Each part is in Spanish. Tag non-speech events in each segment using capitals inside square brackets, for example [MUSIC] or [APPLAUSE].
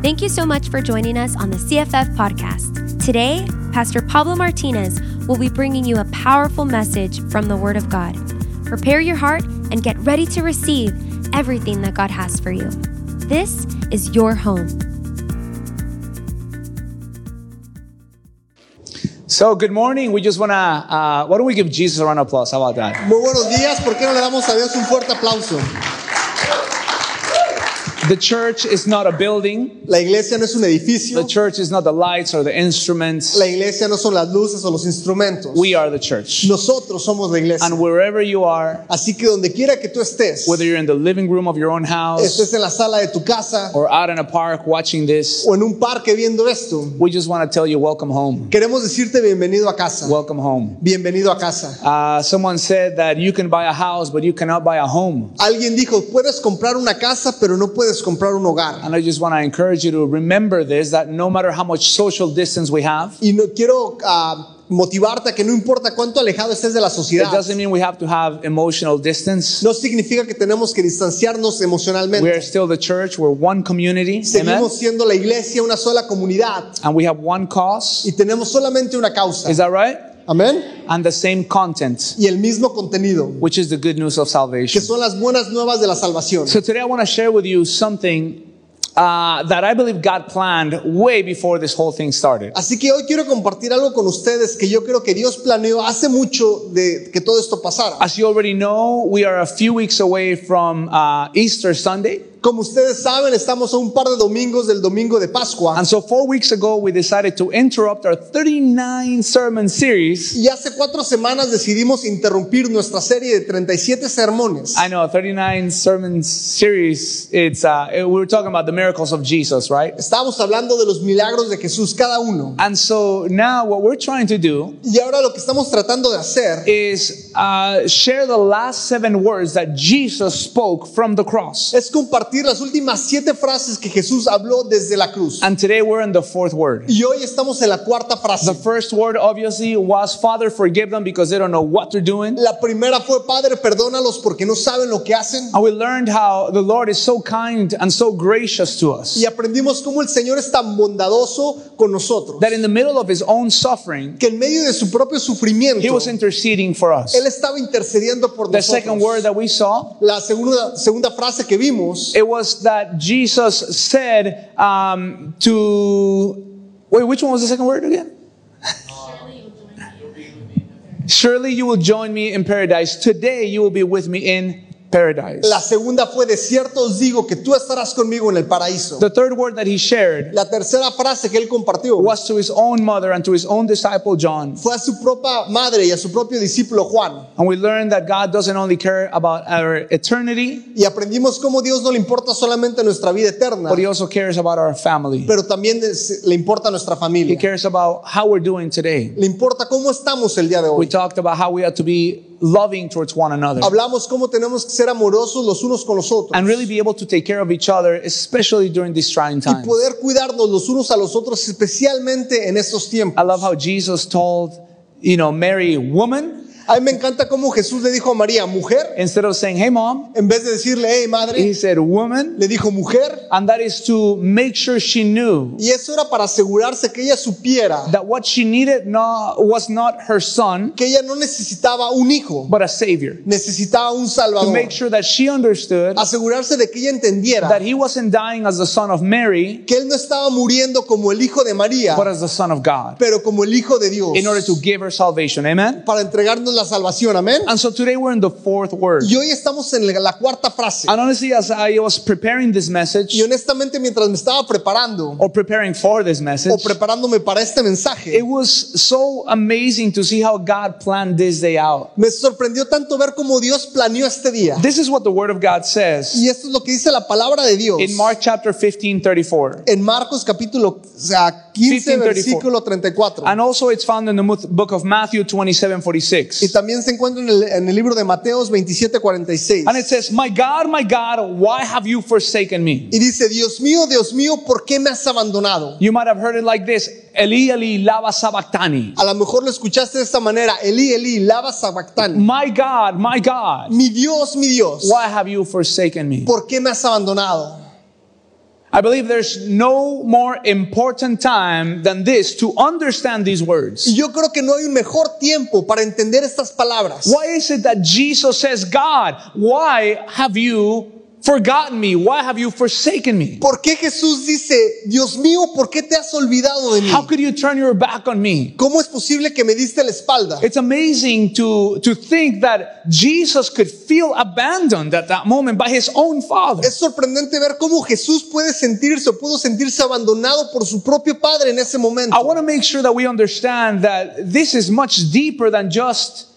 Thank you so much for joining us on the CFF podcast. Today, Pastor Pablo Martinez will be bringing you a powerful message from the Word of God. Prepare your heart and get ready to receive everything that God has for you. This is your home. So, good morning. We just want to, uh, why don't we give Jesus a round of applause? How about that? Muy buenos días, ¿por qué no le damos a Dios un fuerte aplauso? The church is not a building, La iglesia no es un edificio, the church is not the lights or the instruments. la iglesia no son las luces o los instrumentos. We are the church. Nosotros somos la iglesia. And wherever you are, Así que donde quiera que tú estés, whether you're in the living room of your own house estés en la sala de tu casa or out in a park watching this, o en un parque viendo esto, we just want to tell you welcome home. queremos decirte bienvenido a casa. Welcome home. Bienvenido a casa. Uh, someone said that you can buy a house, but you cannot buy a home. Alguien dijo, puedes comprar una casa, pero no puedes comprar un hogar. And I just want to encourage you to remember this that no matter how much social distance we have, Y no quiero ah, motivarte a que no importa cuánto alejado estés de la it sociedad, doesn't mean we have to have emotional distance. no significa que tenemos que distanciarnos We are emocionalmente. still the church. We're one community. Amen. Seguimos siendo la iglesia, una sola comunidad, And we have one cause. y tenemos solamente una causa. Is that right? Amén. And the same content, Y el mismo contenido, which is the good news of que salvation. son las buenas nuevas de la salvación. So today I want to share with you something uh, that I believe God planned way before this whole thing started. Así que hoy quiero compartir algo con ustedes que yo creo que Dios planeó hace mucho de que todo esto pasara. As you already know, we are a few weeks away from uh, Easter Sunday. Como ustedes saben, estamos a un par de domingos del domingo de Pascua. And so four weeks ago, we decided to interrupt our 39 sermon series. Y hace cuatro semanas decidimos interrumpir nuestra serie de 37 sermones. I know, 39 sermon series. It's uh, we were talking about the miracles of Jesus, right? Estábamos hablando de los milagros de Jesús, cada uno. And so now what we're trying to do Y ahora lo que estamos tratando de hacer is uh, share the last seven words that Jesus spoke from the cross. es compartir las últimas siete frases que Jesús habló desde la cruz. And today we're in the fourth word. Y hoy estamos en la cuarta The frase. first word obviously was Father, forgive them because they don't know what they're doing. La primera fue, Padre, perdónalos porque no saben lo que hacen. And we learned how the Lord is so kind and so gracious to us Y aprendimos cómo el Señor es tan bondadoso con nosotros. that in the middle of his own suffering, Que en medio de su propio sufrimiento, he was interceding for us. Él estaba intercediendo por The second word nosotros. that we saw La segunda, segunda frase que vimos it was that Jesus said um, to wait, which one was the second word again? Surely you will join me in paradise. Today you will be with me in paradise. La segunda fue, de cierto os digo que tú estarás conmigo en el paraíso. The third word that he shared La tercera frase que él compartió was to his own mother and to his own disciple John. fue a su propia madre y a su propio discípulo Juan. And we learned that God doesn't only care about our eternity, Y aprendimos cómo Dios no le importa solamente nuestra vida eterna, but he also cares about our family. pero también es- le importa nuestra He familia. cares about how we're doing today. Le importa cómo estamos el día de We hoy. talked about how we have to be loving towards one another Hablamos cómo tenemos que ser amorosos los unos con los otros and really be able to take care of each other, especially during these trying times. y poder cuidarnos los unos a los otros, especialmente en estos tiempos. I love how Jesus told, you know, Mary, woman, A mí me encanta cómo Jesús le dijo a María, mujer, instead of saying, hey, mom, en vez de decirle, hey, he madre, said, woman. le dijo mujer. And that is to make sure she knew Y eso era para asegurarse que ella supiera that what she needed no, was not her son, que ella no necesitaba un hijo, but a savior. necesitaba un To salvador. make sure that she understood Asegurarse de que ella entendiera that he wasn't dying as the son of Mary, que él no estaba muriendo como el hijo de María, but as the son of God, pero como el hijo de Dios, in order to give her salvation. Amen? para entregarnos la salvación. Amén. And so today we're in the fourth word. Y hoy estamos en la cuarta frase. And honestly, as I was preparing this message, Y honestamente, mientras me estaba preparando or preparing for this o message, preparándome para este mensaje, it was so amazing to see how God planned this day out. me sorprendió tanto ver cómo Dios planeó este día. This is what the Word of God says Y esto es lo que dice la palabra de Dios in Mark chapter 15 34. en Marcos capítulo o sea, 15, 15, versículo 34. And also it's found in the book of Matthew 27 Y 46. también se encuentra en el, en el libro de Mateos 27, 46. And it says, My God, my God, why have you forsaken me? Y dice, Dios mío, Dios mío, ¿por qué me has abandonado? You might have heard it like this Eli, Eli, lava sabachthani. A lo mejor lo escuchaste de esta manera, Eli, Eli, lava sabactán. My God, my God, Mi Dios, mi Dios, why have you forsaken me? ¿por qué me has abandonado? I believe there's no more important time than this to understand these Y words. yo creo que no hay un mejor tiempo para entender estas palabras. Why is it that Jesus says, God, why have you forgotten me? Why have you forsaken me? ¿Por qué Jesús dice, Dios mío, ¿por qué te has olvidado de mí? How could you turn your back on me? ¿Cómo es posible que me diste la espalda? It's amazing to, to think that Jesus could feel abandoned at that moment by his own Father. Es sorprendente ver cómo Jesús puede sentirse o pudo sentirse abandonado por su propio Padre en ese momento. I want to make sure that we understand that this is much deeper than just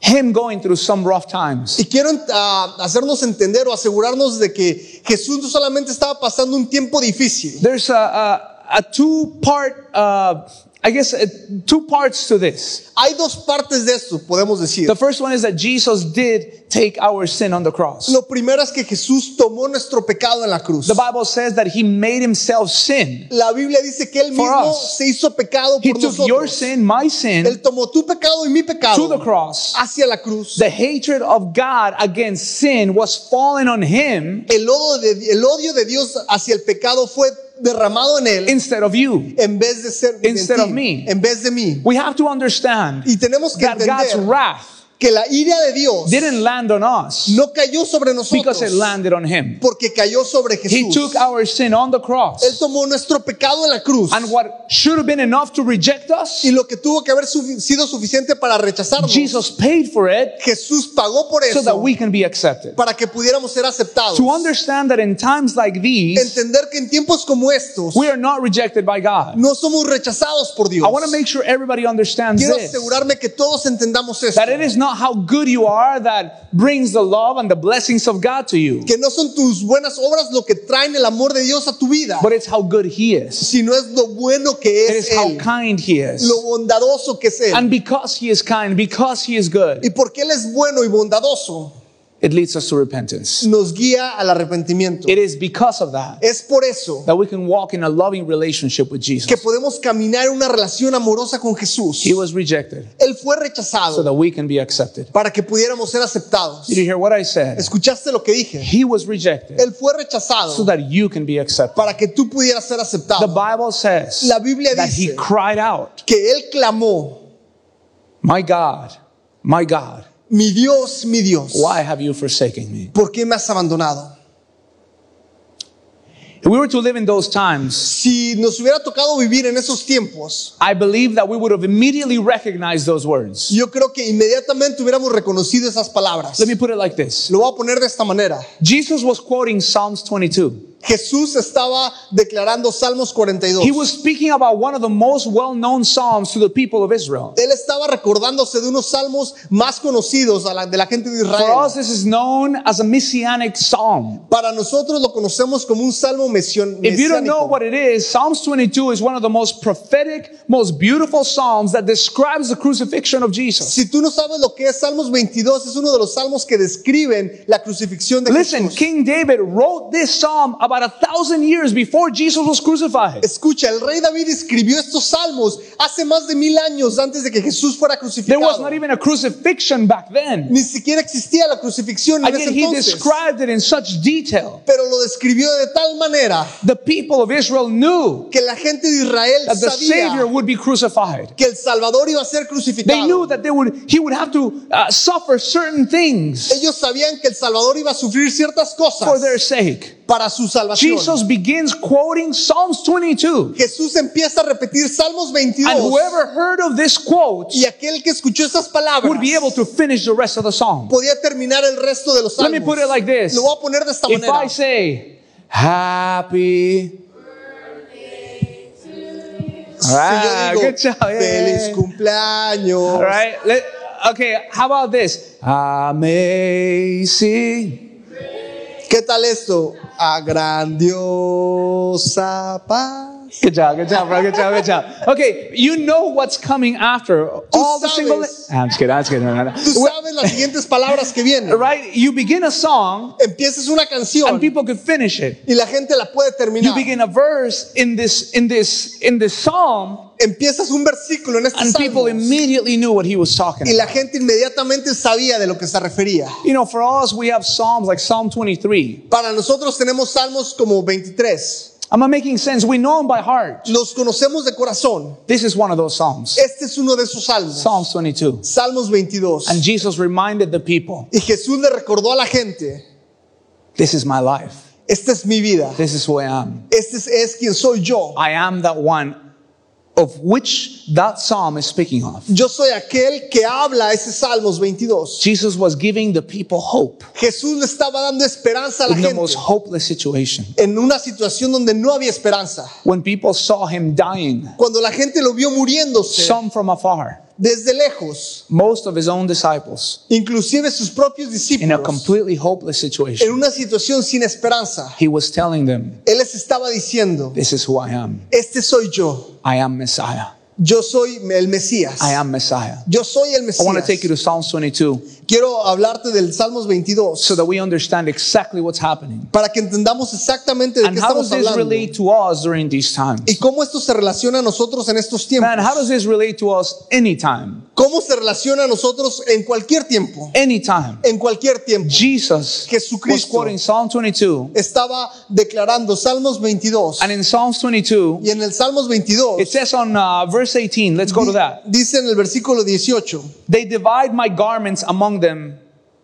him going through some rough times. Y quiero ah, hacernos entender o asegurarnos de que Jesús no solamente estaba pasando un tiempo difícil. There's a, a, a two part, uh, I guess, uh, two parts to this. Hay dos partes de esto, podemos decir. The first one is that Jesus did take our sin on the cross. Lo primero es que Jesús tomó nuestro pecado en la cruz. The Bible says that he made himself sin. La Biblia dice que él mismo us. se hizo pecado He por took your nosotros. sin, my sin, Él tomó tu pecado y mi to the pecado cross. hacia la cruz. The hatred of God against sin was fallen on him El odio, de, el odio de Dios hacia el pecado fue derramado en él instead of you. en vez de ser en Instead ti, of me. en vez de mí. We have to understand Y tenemos que that God's wrath que la ira de Dios didn't land on us no cayó sobre because nosotros it landed on him. porque cayó sobre He Jesús. took our sin on the Él cross. tomó nuestro pecado en la cruz And what should have been enough to reject us, y lo que tuvo que haber sido suficiente para rechazarnos, Jesus paid for it Jesús pagó por so eso that we can be accepted. para que pudiéramos ser aceptados. To understand that in times like these, Entender que en tiempos como estos we are not rejected by God. no somos rechazados por Dios. I want to make sure everybody understands Quiero this. asegurarme que todos entendamos esto. That it is not how good you are that brings the love and the blessings of God to you, Que no son tus buenas obras lo que traen el amor de Dios a tu vida, but it's how good He is. sino es lo bueno que It es is how kind He is. lo bondadoso que es Él. And because He is kind, because He is good, Y porque Él es bueno y bondadoso, it leads us to repentance. nos guía al arrepentimiento. It is because of that Es por eso that we can walk in a loving relationship with Jesus. que podemos caminar en una relación amorosa con Jesús. He was rejected Él fue rechazado so that we can be accepted. para que pudiéramos ser aceptados. Did you hear what I said? ¿Escuchaste lo que dije? He was rejected Él fue rechazado so that you can be accepted. para que tú pudieras ser aceptado. The. Bible says La Biblia that He cried out, Que Él clamó, My God, my God, mi Dios, mi Dios, why have you forsaken me? ¿por qué me has abandonado? If we were to live in those times, Si nos hubiera tocado vivir en esos tiempos, I believe that we would have immediately recognized those words. yo creo que inmediatamente hubiéramos reconocido esas palabras. Let me put it like this Lo voy a poner de esta manera. Jesus was quoting Psalms 22. Jesús estaba declarando Salmos 42. He was speaking about one of the most well known Psalms to the people of Israel. Él estaba recordándose de unos salmos más conocidos a la- de la gente de For Israel. us, this is known as a messianic psalm. Para nosotros lo conocemos como un salmo mesión- If you don't know what it is, Psalms 22 is one of the most prophetic, most beautiful psalms that describes the crucifixion of Jesus. Si tú no sabes lo que es Salmos 22, es uno de los salmos que describen la crucifixión de Listen, Jesús. King David wrote this psalm about a thousand years before Jesus was crucified. Escucha, el rey David escribió estos salmos hace más de mil años antes de que Jesús fuera There was crucificado. not even a crucifixion back then. Ni siquiera existía la crucifixión en ese yet he entonces. described it in such detail. Pero lo describió de tal manera The people of Israel knew que la gente de Israel that the Savior sabía would be crucified. que el Salvador iba a ser They crucificado. knew that they would, he would have to uh, suffer certain things Ellos sabían que el Salvador iba a sufrir ciertas for cosas their sake. Para su salvación. Jesus begins quoting Psalms 22. Jesús empieza a repetir Salmos 22 And whoever heard of this quote y aquel que escuchó esas palabras would be able to finish the rest of the psalm. podía terminar el resto de los Let salmos. me put it like this. Lo voy a poner de esta If manera. I say, Happy. si Ah, digo, good job, feliz cumpleaños. All right. Let, okay. How about this? Amazing. ¿Qué tal esto? A grandiosa paz. Good job. Good job, bro. Good job. Good job. Okay. You know what's coming after all the single. Ah, I'm just kidding. I'm just kidding. No, no, no. Tú sabes las siguientes palabras que vienen. Right? You begin a song Empiezas una canción and people could finish it. y la gente la puede You begin a verse in this in this in this psalm Empiezas un versículo en este and people immediately knew what he was talking y la gente inmediatamente sabía de lo que se refería. You know, for us, we have Psalms like Psalm 23. Para nosotros tenemos salmos como 23. Am I making sense? We know them by heart. Los conocemos de corazón. This is one of those Psalms. Este es uno de esos salmos. Psalms 22. Salmos 22. And Jesus reminded the people, Y Jesús le recordó a la gente, This is my life. esta es mi vida. This is who I am. Este es, es quien soy yo. I am that one of which that psalm is speaking of. Yo soy aquel que habla ese Salmos 22. Jesus was giving the people hope Jesús le estaba dando esperanza a la in the most hopeless situation. en una situación donde no había esperanza. When people saw him dying, Cuando la gente lo vio muriéndose some from afar, desde lejos, most of his own disciples, inclusive sus propios in a discípulos, completely hopeless en situation, una situación sin esperanza, he was telling them, Él les estaba diciendo, This is who I am. este soy yo, I am Messiah. yo soy el Mesías, I am Messiah. yo soy el I want to take you Mesías. to Psalms 22 Quiero hablarte del Salmos 22 so that we understand exactly what's happening. para que entendamos exactamente de And qué how estamos does this hablando relate to us during these times? y cómo esto se relaciona a nosotros en estos tiempos. Man, how does this relate to us anytime? ¿Cómo se relaciona a nosotros en cualquier tiempo? Anytime. En cualquier tiempo. Jesus was Jesucristo. quoting Psalm 22, Estaba declarando Salmos 22 and in Psalms 22, y en el Salmos 22 it says on uh, verse 18, let's go to that. dice en el versículo 18, They divide my garments among them,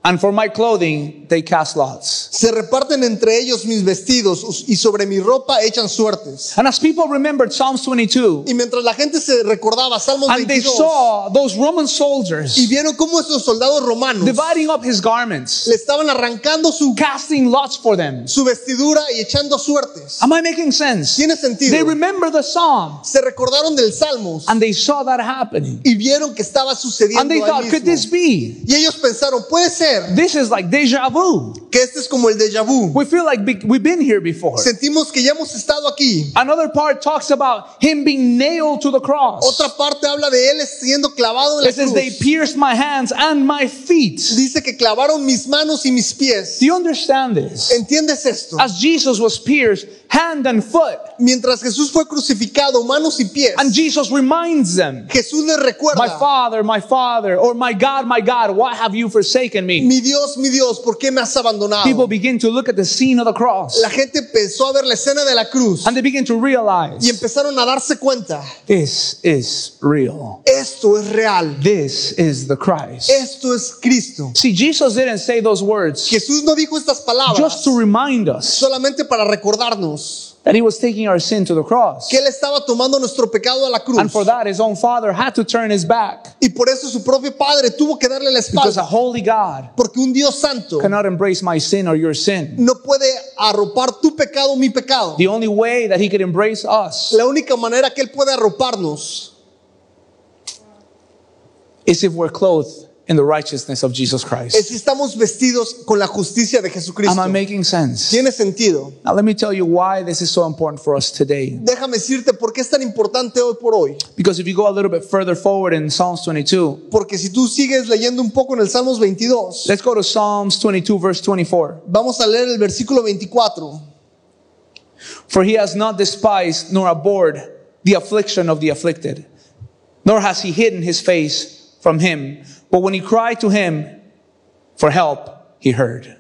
and for my clothing they cast lots. se reparten entre ellos mis vestidos y sobre mi ropa echan suertes. And as people remembered Psalms 22, Y mientras la gente se recordaba Salmos and they 22 saw those Roman y soldiers vieron cómo estos soldados romanos dividing up his garments, le estaban arrancando su, casting lots for them. su vestidura y echando suertes. Am I making sense? Tiene sentido. They remember the psalm Se recordaron del Salmos and they saw that happening. y vieron que estaba sucediendo And they thought, could this be? Y ellos pensaron, puede ser This is like deja vu. que este es como el déjà vu. We feel like we've been here before. Sentimos que ya hemos estado aquí. Another part talks about him being nailed to the cross. Otra parte habla de él siendo clavado en la It says, They pierced my hands and my feet. Dice que clavaron mis manos y mis pies. Do you understand this? ¿Entiendes esto? As Jesus was pierced hand and foot, Mientras Jesús fue crucificado, manos y pies, and Jesus reminds them, Jesús les My Father, my Father, or my God, my God, why have you forsaken me? Mi Dios, mi Dios, ¿por qué me has abandonado? People begin to look at the scene of the cross La gente empezó a ver la escena de la cruz and they begin to realize y empezaron a darse cuenta, this is real. esto es real, This is the Christ. esto es Cristo. See, Jesus didn't say those words Jesús no dijo estas palabras just to remind us solamente para recordarnos that he was taking our sin to the cross. que Él estaba tomando nuestro pecado a la cruz. And for that, his own father had to turn his back Y por eso su propio Padre tuvo que darle la espalda. because a holy God Porque un Dios santo cannot embrace my sin or your sin. no puede arropar tu pecado, mi pecado. The only way that he could embrace us La única manera que Él puede arroparnos is if we're clothed in the righteousness of Jesus es Christ. si estamos vestidos con la justicia de Jesucristo. Am I making sense? Tiene sentido. Now, let me tell you why this is so important for us today. Déjame decirte por qué es tan importante hoy por hoy. Because if you go a little bit further forward in Psalms 22, Porque si tú sigues leyendo un poco en el Salmos 22, let's go to Psalms 22, verse 24. vamos a leer el versículo 24. For he has not despised nor abhorred the affliction of the afflicted, nor has he hidden his face from him. But when he cried to him for help, he heard.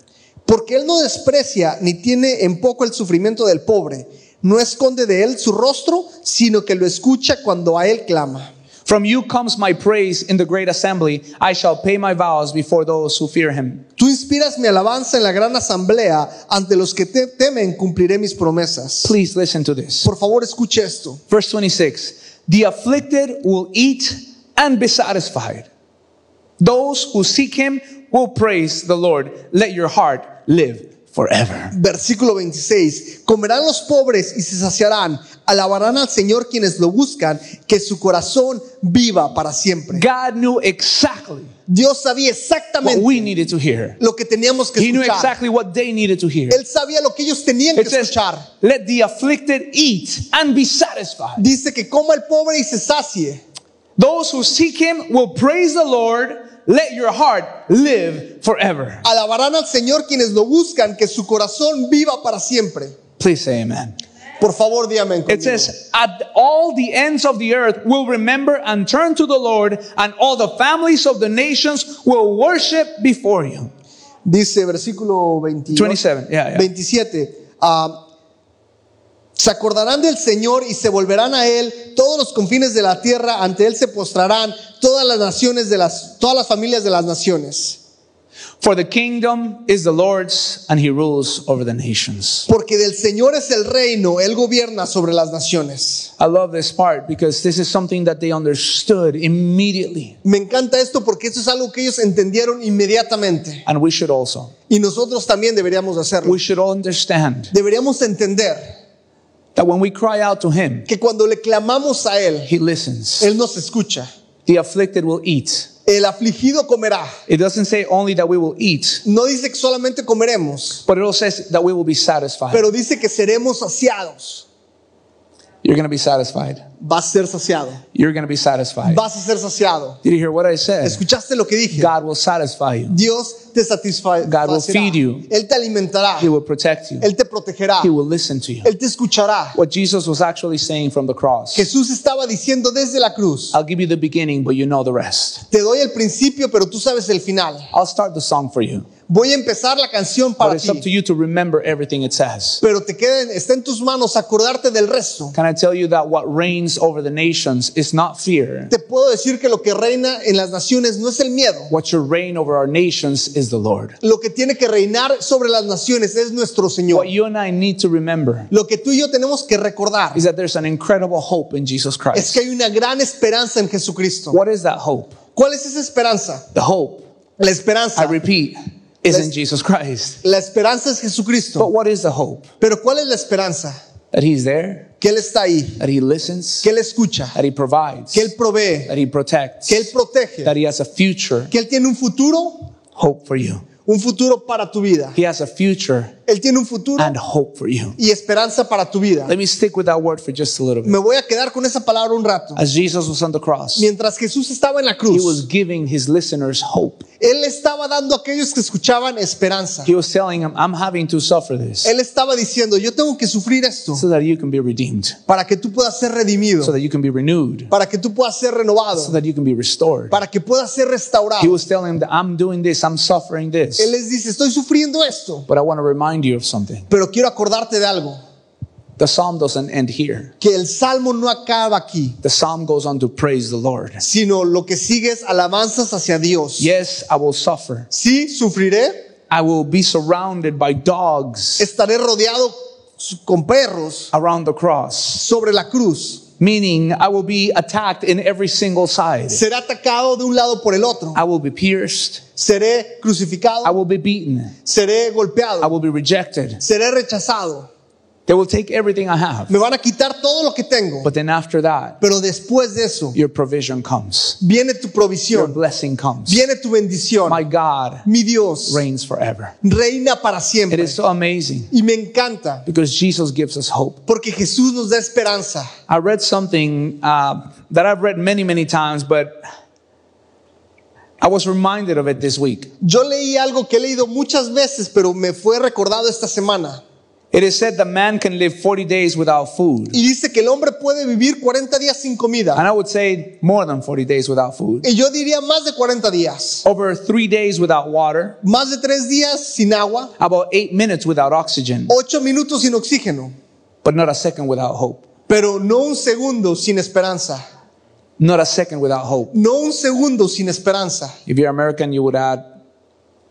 Porque Él no desprecia ni tiene en poco el sufrimiento del pobre. No esconde de Él su rostro, sino que lo escucha cuando a Él clama. From you comes my praise in the great assembly. I shall pay my vows before those who fear him. Tú inspiras mi alabanza en la gran asamblea. Ante los que te temen cumpliré mis promesas. Please listen to this. Por favor, escuche esto. Verse 26 The afflicted will eat and be satisfied. Those who seek him will praise the Lord. Let your heart live forever. Versículo 26. Comerán los pobres y se saciarán. Alabarán al Señor quienes lo buscan. Que su corazón viva para siempre. God knew exactly Dios sabía what exactamente we needed to hear. lo que teníamos que He knew escuchar. exactly what they needed to hear. Él sabía lo que ellos tenían que It says, escuchar. Let the afflicted eat and be satisfied. Dice que coma el pobre y se sacie. Those who seek him will praise the Lord. Let your heart live forever. Alabarán al Señor quienes lo buscan, que su corazón viva para siempre. Please say amen. Por favor, dígame. It says, At all the ends of the earth will remember and turn to the Lord, and all the families of the nations will worship before you. Dice versículo 28, 27, yeah, yeah. 27. ah, se acordarán del Señor y se volverán a Él. Todos los confines de la tierra ante Él se postrarán. Todas las naciones de las, todas las familias de las naciones. For the kingdom is the Lord's, and he rules over the nations. Porque del Señor es el reino. Él gobierna sobre las naciones. I love this part because this is something that they understood immediately, Me encanta esto porque esto es algo que ellos entendieron inmediatamente. and we should also. Y nosotros también deberíamos hacerlo. We should all understand Deberíamos entender that when we cry out to him, que cuando le clamamos a Él, he listens. Él nos escucha. The afflicted will eat. El afligido comerá. It doesn't say only that we will eat, No dice que solamente comeremos, but it also says that we will be satisfied. pero dice que seremos saciados. You're going to be satisfied. Vas a ser saciado. You're going to be satisfied. Vas a ser saciado. Did you hear what I said? ¿Escuchaste lo que dije? God will satisfy you. Dios te satisfará. God will feed you. Él te alimentará. He will protect you. Él te protegerá. He will listen to you. Él te escuchará. What Jesus was actually saying from the cross. Jesús estaba diciendo desde la cruz, I'll give you the beginning, but you know the rest. te doy el principio, pero tú sabes el final. I'll start the song for you. Voy a empezar la canción But para it's up to ti, you to remember everything it says. pero te queden, está en tus manos acordarte del resto. Can I tell you that what reigns over the nations is not fear? Te puedo decir que lo que reina en las naciones no es el miedo. What should reign over our nations is the Lord. Lo que tiene que reinar sobre las naciones es nuestro Señor. What you and I need to remember Lo que tú y yo tenemos que recordar is that there's an incredible hope in Jesus es Christ. que hay una gran esperanza en Jesucristo. What is that hope? ¿Cuál es esa esperanza? The hope, La I esperanza. repeat, is in Jesus Christ. La esperanza es But Jesucristo. what is the hope? Pero ¿cuál es la esperanza? That He's there, Que Él está ahí, that He listens, que Él escucha, that He provides, que Él provee, that He protects, que Él protege, that He has a future que Él tiene un futuro, hope for you. un futuro para tu vida. He has a future Él tiene un futuro and hope for you. y esperanza para tu vida. Let me stick with that word for just a little bit. Me voy a quedar con esa palabra un rato. As Jesus was on the cross, Mientras Jesús estaba en la He was cruz, giving His listeners hope. Él estaba dando a aquellos que escuchaban esperanza. He was telling them, I'm having to suffer this Él estaba diciendo, yo tengo que sufrir esto so that you can be redeemed, para que tú puedas ser redimido, so that you can be renewed, para que tú puedas ser so renovado, that you can be restored. para que puedas ser He restaurado. was telling them I'm doing this, I'm suffering Él this. les dice, estoy sufriendo esto, But I want to remind you of something. pero quiero acordarte de algo, The psalm doesn't end here. que el salmo no acaba aquí, The psalm goes on to praise the Lord. sino lo que sigue es alabanzas hacia Dios. Yes, I will suffer. Sí, sufriré, I will be surrounded by dogs estaré rodeado con perros around the cross, sobre la cruz, meaning I will be attacked in every single side. seré atacado de un lado por el otro, I will be pierced. seré I will be beaten. seré I will be rejected. seré rechazado. They will take everything I have. Me van a quitar todo lo que tengo. But then after that, Pero después de eso, your provision comes. viene tu provisión. Your blessing comes. viene tu bendición. My God Mi Dios reigns forever. reina para It siempre. is so amazing Y me encanta because Jesus gives us hope. porque Jesús nos da esperanza. I read something uh, that I've read many, many times, but I was reminded of it this week. Yo leí algo que he leído muchas veces, pero me fue recordado esta semana. It is said that man can live 40 days without food. Y dice que el hombre puede vivir 40 días sin comida. And I would say more than 40 days without food. Y yo diría más de 40 días. Over three days without water. Más de 3 días sin agua. About eight minutes without oxygen. 8 minutos sin oxígeno. But not a second without hope. Pero no un segundo sin esperanza. Not a second without hope. No un segundo sin esperanza. If you're American, you would add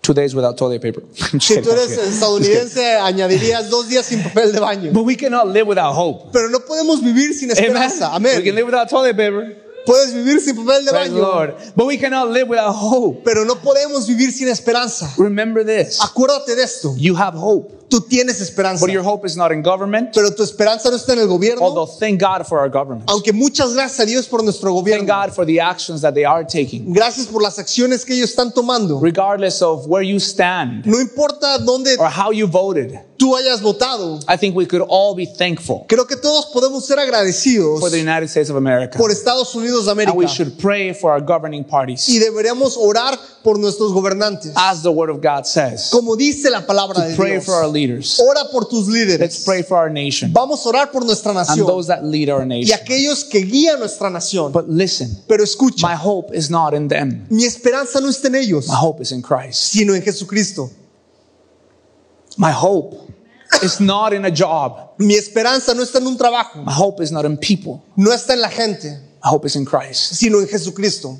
two days without toilet paper. [LAUGHS] Si tú eres estadounidense, añadirías dos días sin papel de baño. But we cannot live without hope. Pero no podemos vivir sin Amen. esperanza. We can live without toilet paper. Puedes vivir sin papel de Praise baño. Lord. But we cannot live without hope. Pero no podemos vivir sin esperanza. Remember this. Acuérdate de esto. You have hope. Tú tienes esperanza. But your hope is not in government. Pero tu esperanza no está en el gobierno. Although thank God for our government. Aunque muchas gracias a Dios por nuestro Thank gobierno. God for the actions that they are taking. Gracias por las acciones que ellos están tomando. Regardless of where you stand No importa dónde or how you voted. tú hayas votado. I think we could all be thankful Creo que todos podemos ser agradecidos for the United States of America. por Estados Unidos de And we América. should pray for our governing parties. Y deberíamos orar por nuestros gobernantes. As the word of God says. Como dice la palabra To de pray Dios. for our leaders. Ora por tus Let's líderes. pray for our nation Vamos a orar por nuestra and nación those that lead our y nation. aquellos que guían nuestra nación. But listen, Pero escucha, my hope is not in them. mi esperanza no está en ellos, My hope is in Christ. sino en Jesucristo. My hope is not in a job. Mi esperanza no está en un trabajo, My hope is not in people. no está en la gente, My hope is in Christ. sino en Jesucristo.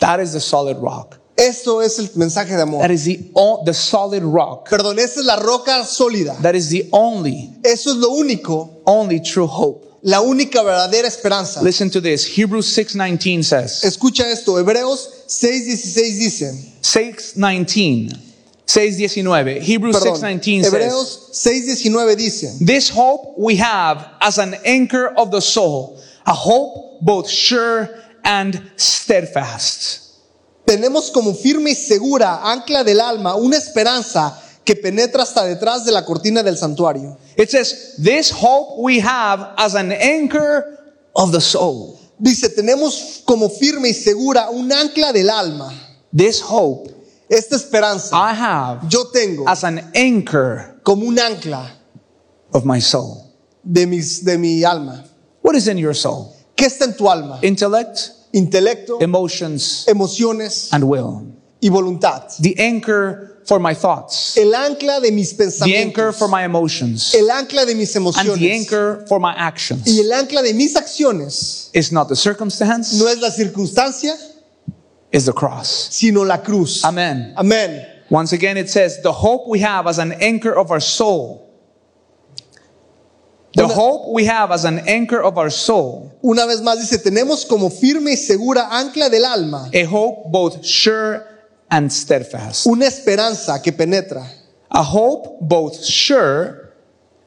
That is the solid rock. Esto es el mensaje de amor. That is the the solid rock. Perdón, esa es la roca sólida. That is the only Eso es lo único, only true hope. la única verdadera esperanza. Listen to this. Hebrews 6:19 says. Escucha esto, Hebreos 6:16 dice, 6:19. 6:19. Hebrews 6:19 says. Hebreos 6:19 dice, This hope we have as an anchor of the soul, a hope both sure and steadfast. Tenemos como firme y segura ancla del alma una esperanza que penetra hasta detrás de la cortina del santuario. It says, This hope we have as an anchor of the soul. Dice, tenemos como firme y segura un ancla del alma. This hope Esta esperanza I have yo tengo as an anchor como un ancla of my soul. de, mis, de mi alma. What is in your soul? ¿Qué está en tu alma? Intellect, Intelecto, emotions, emociones and will. y voluntad. The anchor for my thoughts, El ancla de mis pensamientos. the anchor for my emotions, El ancla de mis emociones. and the anchor for my actions. Y el ancla de mis acciones Is not the circumstance, no es la circunstancia, Is the cross. sino la cruz. Amen. Amén. Once again, it says, the hope we have as an anchor of our soul. The Una- hope we have as an anchor of our soul, Una vez más dice, tenemos como firme y segura ancla del alma a hope both sure and steadfast. una esperanza que penetra. A hope both sure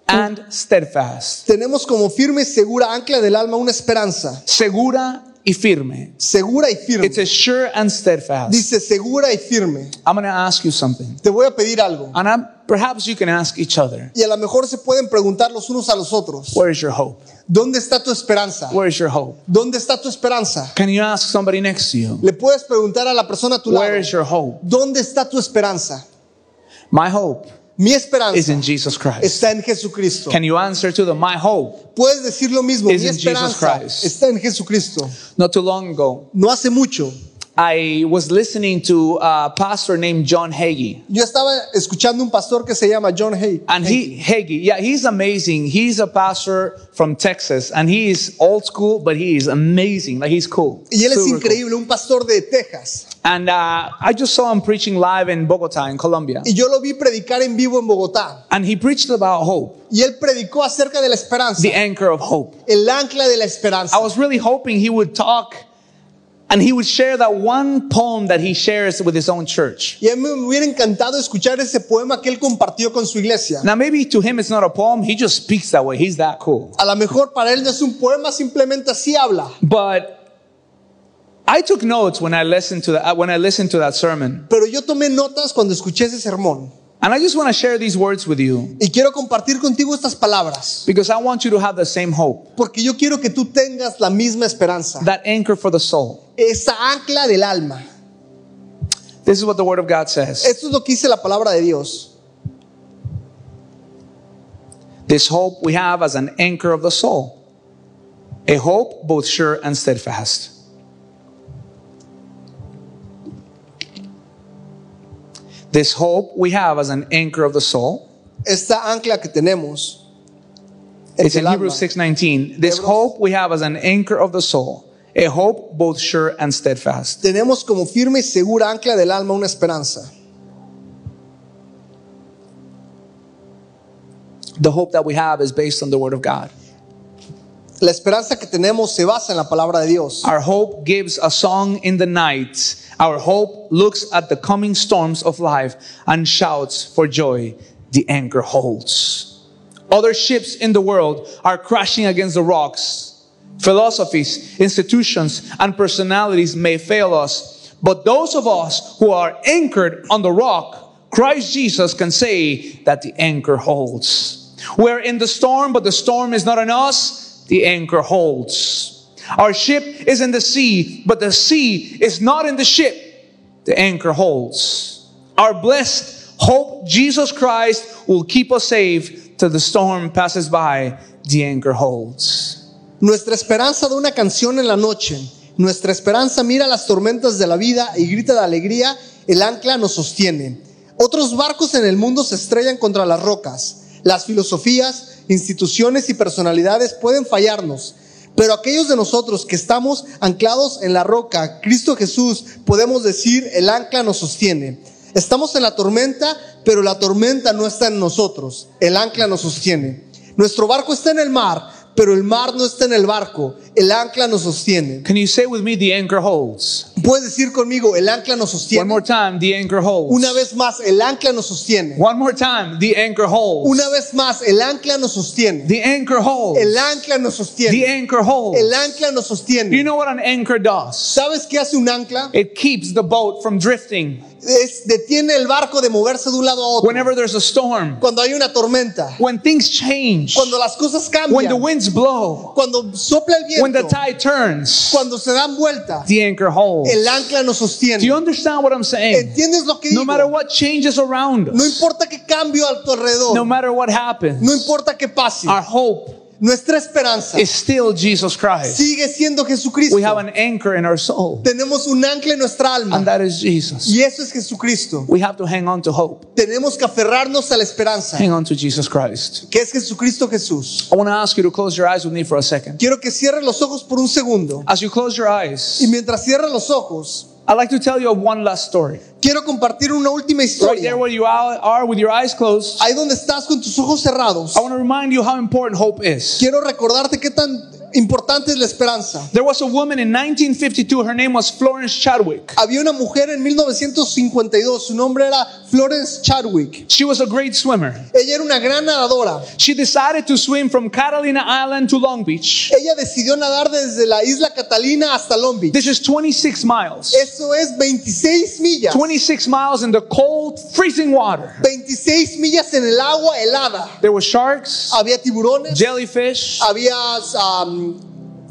and steadfast. Tenemos como firme y segura ancla del alma una esperanza Segura y firme. segura y firme. It says sure and steadfast. Dice segura y firme. I'm going to ask you something. Te voy a pedir algo. And I'm, perhaps you can ask each other, Y a lo mejor se pueden preguntar los unos a los otros. where is your hope? ¿Dónde está tu esperanza? Where is your hope? ¿Dónde está tu esperanza? Can you ask somebody next to you? Le puedes preguntar a la persona a tu lado. Where is your hope? ¿Dónde está tu esperanza? My hope Mi is esperanza in Jesus Christ. está en Jesucristo. Can you answer to them? My hope. Puedes decir lo mismo. Is Mi in Jesus esperanza Christ. está en Jesucristo. Not too long ago, No hace mucho. I was listening to a pastor named John Hagee. Yo estaba escuchando un pastor que se llama John Hay. And he, Hagee, yeah, he's amazing. He's a pastor from Texas and he is old school, but he is amazing. Like he's cool. Y él es Super cool. increíble, un pastor de Texas. And uh, I just saw him preaching live in Bogota, in Colombia. Y yo lo vi predicar en vivo en Bogotá. And he preached about hope, Y él predicó acerca de la esperanza. the anchor of hope. El ancla de la esperanza. I was really hoping he would talk and he would share that one poem that he shares with his own church. Y a mí me hubiera encantado escuchar ese poema que él compartió con su iglesia. Now, maybe to him it's not a poem, he just speaks that way. He's that cool. A lo mejor para él no es un poema, simplemente así habla. But I took notes when I listened to that uh, when I listened to that sermon. Pero yo tomé notas cuando escuché ese sermón. And I just want to share these words with you Y quiero compartir contigo estas palabras. because I want you to have the same hope, Porque yo quiero que tú tengas la misma esperanza. that anchor for the soul. Esa ancla del alma. This is what the word of God says. Esto es lo que dice la palabra de Dios. This hope we have as an anchor of the soul. A hope both sure and steadfast. This hope we have as an anchor of the soul. Esta ancla que tenemos. en It's in. Hebrews 6:19. This hope we have as an anchor of the soul. A hope both sure and steadfast. Tenemos como firme y segura ancla del alma una esperanza. The hope that we have is based on the word of God. La esperanza que tenemos se basa en la palabra de Dios. Our hope gives a song in the night. Our hope looks at the coming storms of life and shouts for joy. The anchor holds. Other ships in the world are crashing against the rocks. Philosophies, institutions, and personalities may fail us, but those of us who are anchored on the rock, Christ Jesus can say that the anchor holds. We're in the storm, but the storm is not on us. The anchor holds. Our ship is in the sea, but the sea is not in the ship. The anchor holds. Our blessed Hope Jesus Christ will keep us safe till the storm passes by, the anchor holds. Nuestra esperanza de una canción en la noche. Nuestra esperanza mira las tormentas de la vida y grita de alegría. El ancla nos sostiene. Otros barcos en el mundo se estrellan contra las rocas. Las filosofías, instituciones y personalidades pueden fallarnos. Pero aquellos de nosotros que estamos anclados en la roca, Cristo Jesús, podemos decir, el ancla nos sostiene. Estamos en la tormenta, pero la tormenta no está en nosotros. El ancla nos sostiene. Nuestro barco está en el mar, pero el mar no está en el barco. El ancla nos sostiene. Can you say with me, the anchor holds? Puedes decir conmigo, el ancla nos One sostiene. more time, the anchor holds. Una vez más, el ancla nos sostiene. One more time, the anchor holds. Una vez más, el ancla nos sostiene. The anchor holds. El ancla nos The sostiene. anchor holds. El ancla nos You sostiene. know what an anchor does? ¿Sabes qué hace un ancla? It keeps the boat from drifting Es, detiene el barco de moverse de un lado a otro. whenever there's a storm. Cuando hay una tormenta. When things change. Cuando las cosas When the cambian. winds blow. Cuando sopla el When the viento. tide turns. Cuando se dan vuelta. The anchor holds. El ancla nos Do you sostiene. understand what I'm saying? ¿Entiendes lo que No matter digo? what changes around No us, importa qué cambio a tu alrededor. no matter what happens, No importa qué pase. our hope Nuestra esperanza is still Jesus Christ. sigue siendo Jesucristo. We have an anchor in our soul, Tenemos un ancla en nuestra and alma. that is Jesus. Y eso es Jesucristo. We have to hang on to hope, Tenemos que aferrarnos a la esperanza. hang on to Jesus Christ. Que es Jesucristo Jesús. I want to ask you to close your eyes with me for a second. Quiero que cierres los ojos por un segundo. As you close your eyes, Y mientras cierras los ojos, I'd like to tell you of one last story. Quiero compartir una última Right there historia. where you are are with your eyes closed, Ahí donde estás con tus ojos cerrados. I want to remind you how important hope is. Quiero recordarte qué tan importante es la esperanza. There was a woman in 1952, her name was Florence Chadwick. Había una mujer en 1952, su nombre era Florence Chadwick. She was a great swimmer. Ella era una gran nadadora. She decided to swim from Catalina Island to Long Beach. Ella decidió nadar desde la isla Catalina hasta Long Beach. This is 26 miles. Eso es 26 millas. 26 miles in the cold, freezing water. 26 millas en el agua helada. There were sharks, Había tiburones, jellyfish, había um,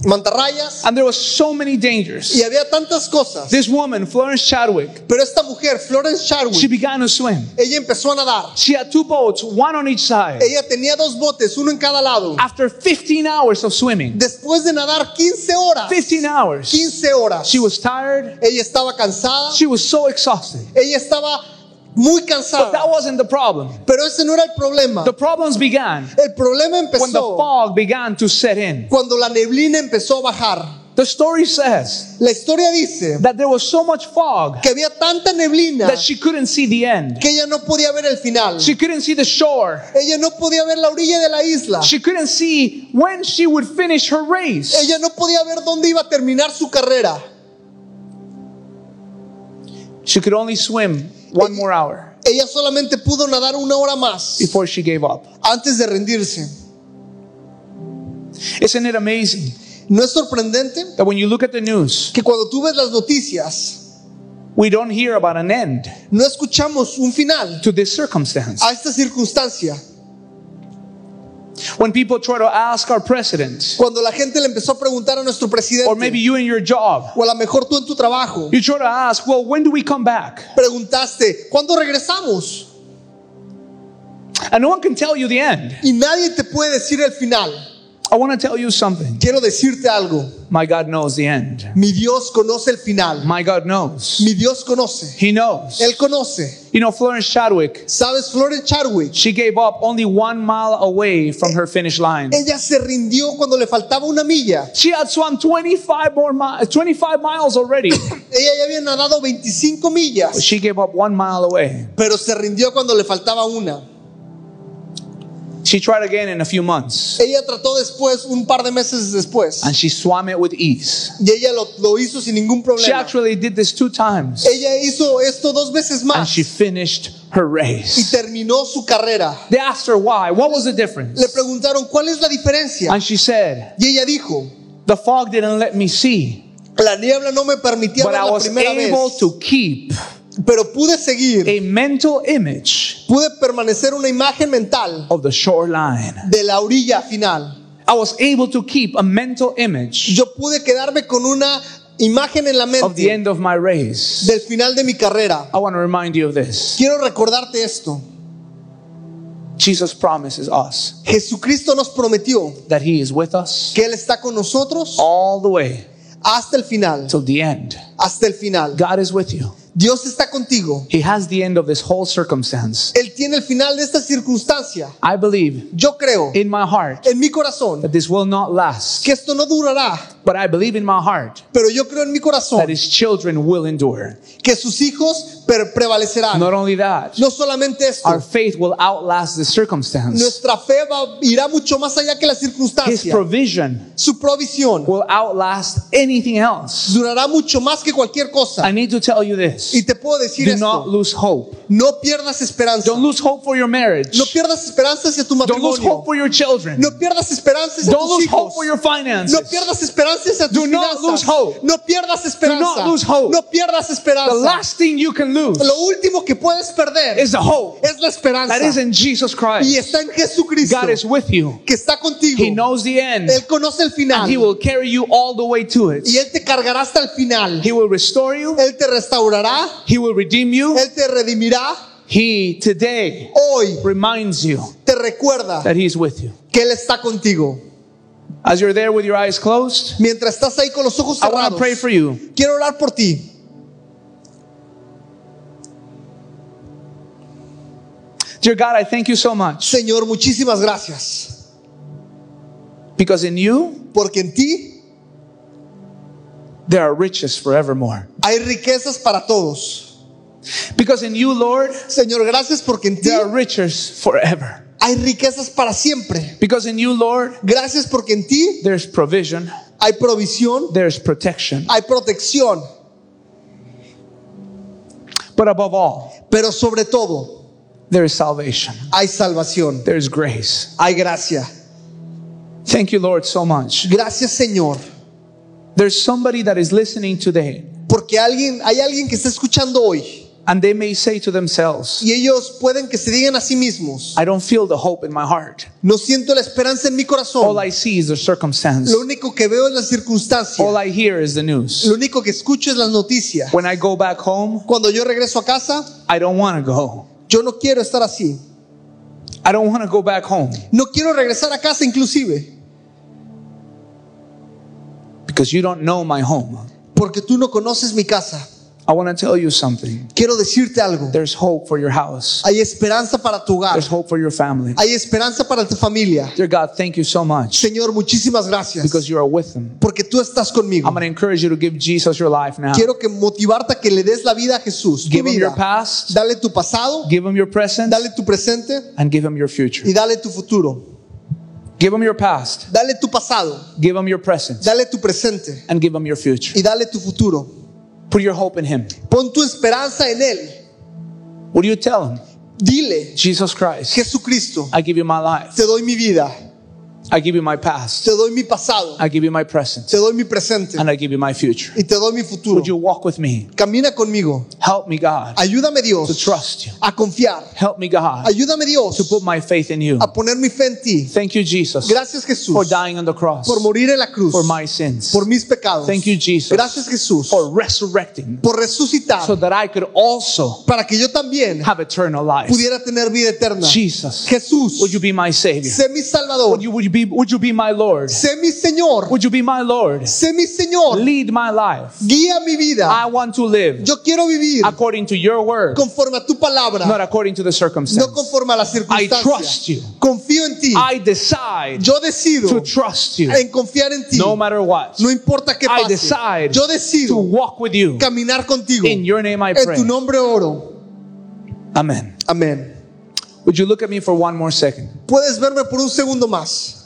mantarrayas and there was so many dangers. y había tantas cosas. This woman, Florence Chadwick, Pero esta mujer, Florence she Chadwick, began to swim. ella empezó a nadar. She had two boats, one on each side. Ella tenía dos botes, uno en cada lado. After 15 hours of swimming, Después de nadar 15 horas, 15 hours, 15 horas, she was tired. ella estaba cansada, She was so exhausted. ella estaba muy But that cansada. wasn't the problem. Pero ese no era el problema. The problems began El problema when the empezó fog began to set in. cuando la neblina empezó a bajar. The story says La historia dice that there was so much fog que había tanta neblina that she couldn't see the end. que ella no podía ver el final. She couldn't see the shore. Ella no podía ver la orilla de la isla. She couldn't see when she would finish her race. Ella no podía ver dónde iba a terminar su carrera. She could only swim one more hour Ella solamente pudo nadar una hora más before she gave up. antes de rendirse. Isn't it amazing ¿No es sorprendente that when you look at the news, que cuando tú ves las noticias we don't hear about an end no escuchamos un final to this circumstance? a esta circunstancia? When people try to ask our president, Cuando la gente le empezó a preguntar a nuestro or maybe presidente, you in your job, o a lo mejor tú en tu trabajo, you try to ask, well, when do we come back? preguntaste, ¿cuándo regresamos? And no one can tell you the end. Y nadie te puede decir el final. I want to tell you something. Quiero decirte algo. My God knows the end. Mi Dios conoce el final. My God knows. Mi Dios conoce. He knows. Él conoce. You know, Florence Chadwick, ¿Sabes? Florence Chadwick. she gave up only one mile away from her finish line. Ella se rindió cuando le faltaba una milla. She had swum 25 more miles, 25 miles already. [LAUGHS] Ella ya había nadado 25 millas, she gave up one mile away. pero se rindió cuando le faltaba una. She tried again in a few months, Ella trató después, un par de meses después, and she swam it with ease. y ella lo, lo hizo sin ningún problema. She actually did this two times, Ella hizo esto dos veces más. and she finished her race. y terminó su carrera. They asked her why. What was the difference? Le preguntaron, ¿cuál es la diferencia? And she said, Y ella dijo, The fog didn't let me see, la niebla no me permitía but ver I la was primera able vez, to keep pero pude seguir, a mental image pude permanecer una imagen mental of the shoreline. de la orilla final. I was able to keep a mental image Yo pude quedarme con una imagen en la of the mente end of my race, del final de mi carrera, I want to remind you of this. quiero recordarte esto. Jesus promises us Jesucristo nos prometió that He is with us que Él está con nosotros all the way hasta el final, till the end. hasta el final. God is with you. Dios está contigo. He has the end of this whole circumstance. Él tiene el final de esta circunstancia. I believe Yo creo in my heart en mi corazón that this will not last, que esto no durará, but I believe in my heart pero yo creo en mi that corazón His children will endure. que sus hijos pre- prevalecerán. Not only that, No solamente esto, our faith will outlast the circumstance. nuestra fe va- irá mucho más allá que la His circunstancia. provision Su provisión will outlast anything else. durará mucho más que cualquier cosa. I need to tell you this. Y te puedo decir Do not esto, lose hope. no pierdas esperanza. Don't lose hope for your marriage. No pierdas esperanza hacia tu Don't lose matrimonio. hope for your children. No pierdas esperanza hacia Don't tus lose hope hijos. for your finances. No pierdas esperanza hacia tus Do not finanzas. lose hope. No pierdas esperanza. not lose hope. No pierdas The esperanza. last thing you can lose Lo último que puedes perder is the hope es la esperanza. that is in Jesus Y Christ. está en Jesucristo God is with you. que está contigo. He knows the end. Él conoce el final. And He will carry you all the way to it. y Él te cargará hasta el final. He will restore you. Él te restaurará. He will redeem you. Él te redimirá. He today Hoy reminds you te recuerda that He's with you. que Él está contigo. As you're there with your eyes closed, Mientras estás ahí con los ojos I want to cerrados, pray for you. quiero orar por ti. Dear God, I thank you so much Señor, muchísimas gracias. because in you Porque en ti there are riches forevermore. hay riquezas para todos. Because in you, Lord, Señor, gracias porque en ti there are riches forever. Hay riquezas para siempre. Because in you, Lord, Gracias porque en ti there's provision, hay provisión, there's protection. hay protección, But above all, pero sobre todo there is salvation, hay salvación, there's grace. hay gracia. Thank you, Lord, so much. Gracias, Señor, There's somebody that is listening today, porque alguien hay alguien que está escuchando hoy and they may say to themselves, y ellos pueden que se digan a sí mismos, I don't feel the hope in my heart. no siento la esperanza en mi corazón. All I see is the circumstance. Lo único que veo es la circunstancia. All I hear is the news. Lo único que escucho es las noticias. When I go back home, Cuando yo regreso a casa, I don't want to go. yo no quiero estar así. I don't want to go back home No quiero regresar a casa inclusive, because you don't know my home. porque tú no conoces mi casa. I want to tell you something. Quiero decirte algo. There's hope for your house. Hay esperanza para tu hogar. There's hope for your family. Hay esperanza para tu familia. Dear God, thank you so much Señor, muchísimas gracias. because you are with them. Porque tú estás conmigo. I'm going to encourage you to give Jesus your life now. Quiero que motivarte a que le des la vida a Jesús. Tu Give him your past, Dale tu pasado, give him your present, dale tu presente and give him your future. y dale tu futuro. Give him your past, Dale tu pasado, give him your present, dale tu presente and give him your future. y dale tu futuro. Put your hope in him. Pon tu esperanza en Él. What do you tell him? Dile, Jesus Christ, Jesucristo, I give you my life. te doy mi vida, I give you my past. te doy mi pasado, I give you my present. te doy mi presente And I give you my future. y te doy mi futuro. Would you walk with me? Camina conmigo. Help me, God, Ayúdame Dios to trust you. a confiar. Help me, God, Ayúdame Dios to put my faith in you. a poner mi fe en ti. Thank you, Jesus, Gracias Jesús for dying on the cross por morir en la cruz for my sins. por mis pecados. Thank you, Jesus, Gracias Jesús for resurrecting por resucitar so that I could also para que yo también have eternal life. pudiera tener vida eterna. Jesus, Jesús, would you be my Savior? sé mi Salvador, Would you, would you be, would you be my Lord? sé mi Señor, Would you be my Lord? sé mi Señor, Lead my life. guía mi vida. I want to live Yo quiero vivir according to your word, conforme a tu palabra, not according to the no circumstance. conforme a la I trust circunstancia. you. Confío en ti. I decide Yo decido to trust you en confiar en ti. no matter what. No importa qué I pase. decide Yo to decido walk with you. caminar contigo. In your name I En pray. tu nombre oro. Amen. Amén. Would you look at me for one more second? Puedes verme por un segundo más.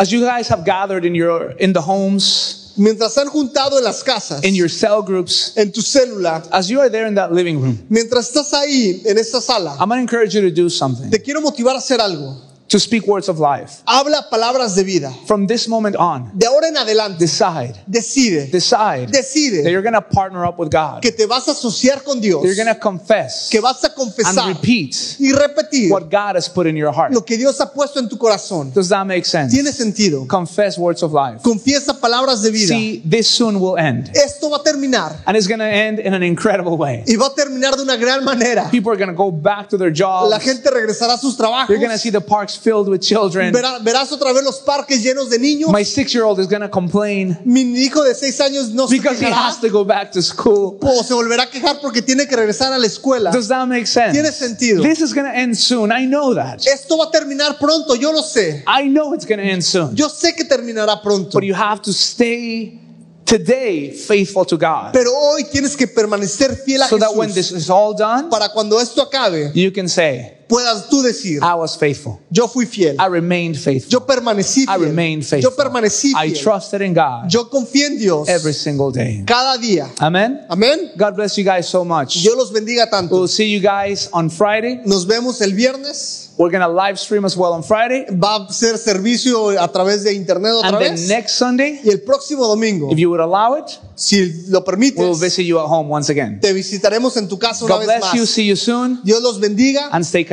As you guys have gathered in your in the homes, Mientras han juntado en las casas, in your cell groups, en tu célula, as you are there in that living room, mientras estás ahí en esta sala, I'm gonna encourage you to do something. te quiero motivar a hacer algo. To speak words of life. Habla palabras de vida. From this moment on, De ahora en adelante, decide, decide, decide Decide. that you're going to partner up with God. que te vas a asociar con Dios, That you're going to confess que vas a and confesar repeat y repetir what God has put in your heart. lo que Dios ha puesto en tu corazón. Does that make sense? Tiene sentido. Confess words of life. Confiesa palabras de vida. See, this soon will end. Esto va a terminar And it's going to end in an incredible way. y va a terminar de una gran manera. People are going to go back to their La jobs. gente regresará a sus trabajos. You're going to see the parks filled with children. Verá- verás otra vez los parques llenos de niños. My six year old is going to complain Mi hijo de seis años no se because he quejará has to go back to school. o se volverá a quejar porque tiene que regresar a la escuela. Does that make sense? Tiene sentido. This is going to end soon. I know that. Esto va a terminar pronto, yo lo sé. I know it's going to end soon. Yo sé que terminará pronto. But you have to stay today faithful to God. Pero hoy tienes que permanecer fiel a So that when this is all done, para cuando esto acabe you can say, puedas tú decir, I was faithful. yo fui fiel, I remained faithful. yo permanecí I remained yo faithful. I trusted in God yo confié en Dios every single day. cada día. Amen. Amén. God bless you guys so much. Dios los bendiga tanto. We'll see you guys on Friday. Nos vemos el viernes. We're going to live stream as well on Friday. Va a ser servicio a través de internet otra And then vez. next Sunday, Y el próximo domingo, if you would allow it, si lo we'll visit you at home once again. te visitaremos en tu casa una God vez bless you. See you soon. Dios los bendiga And stay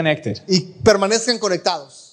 y permanezcan conectados.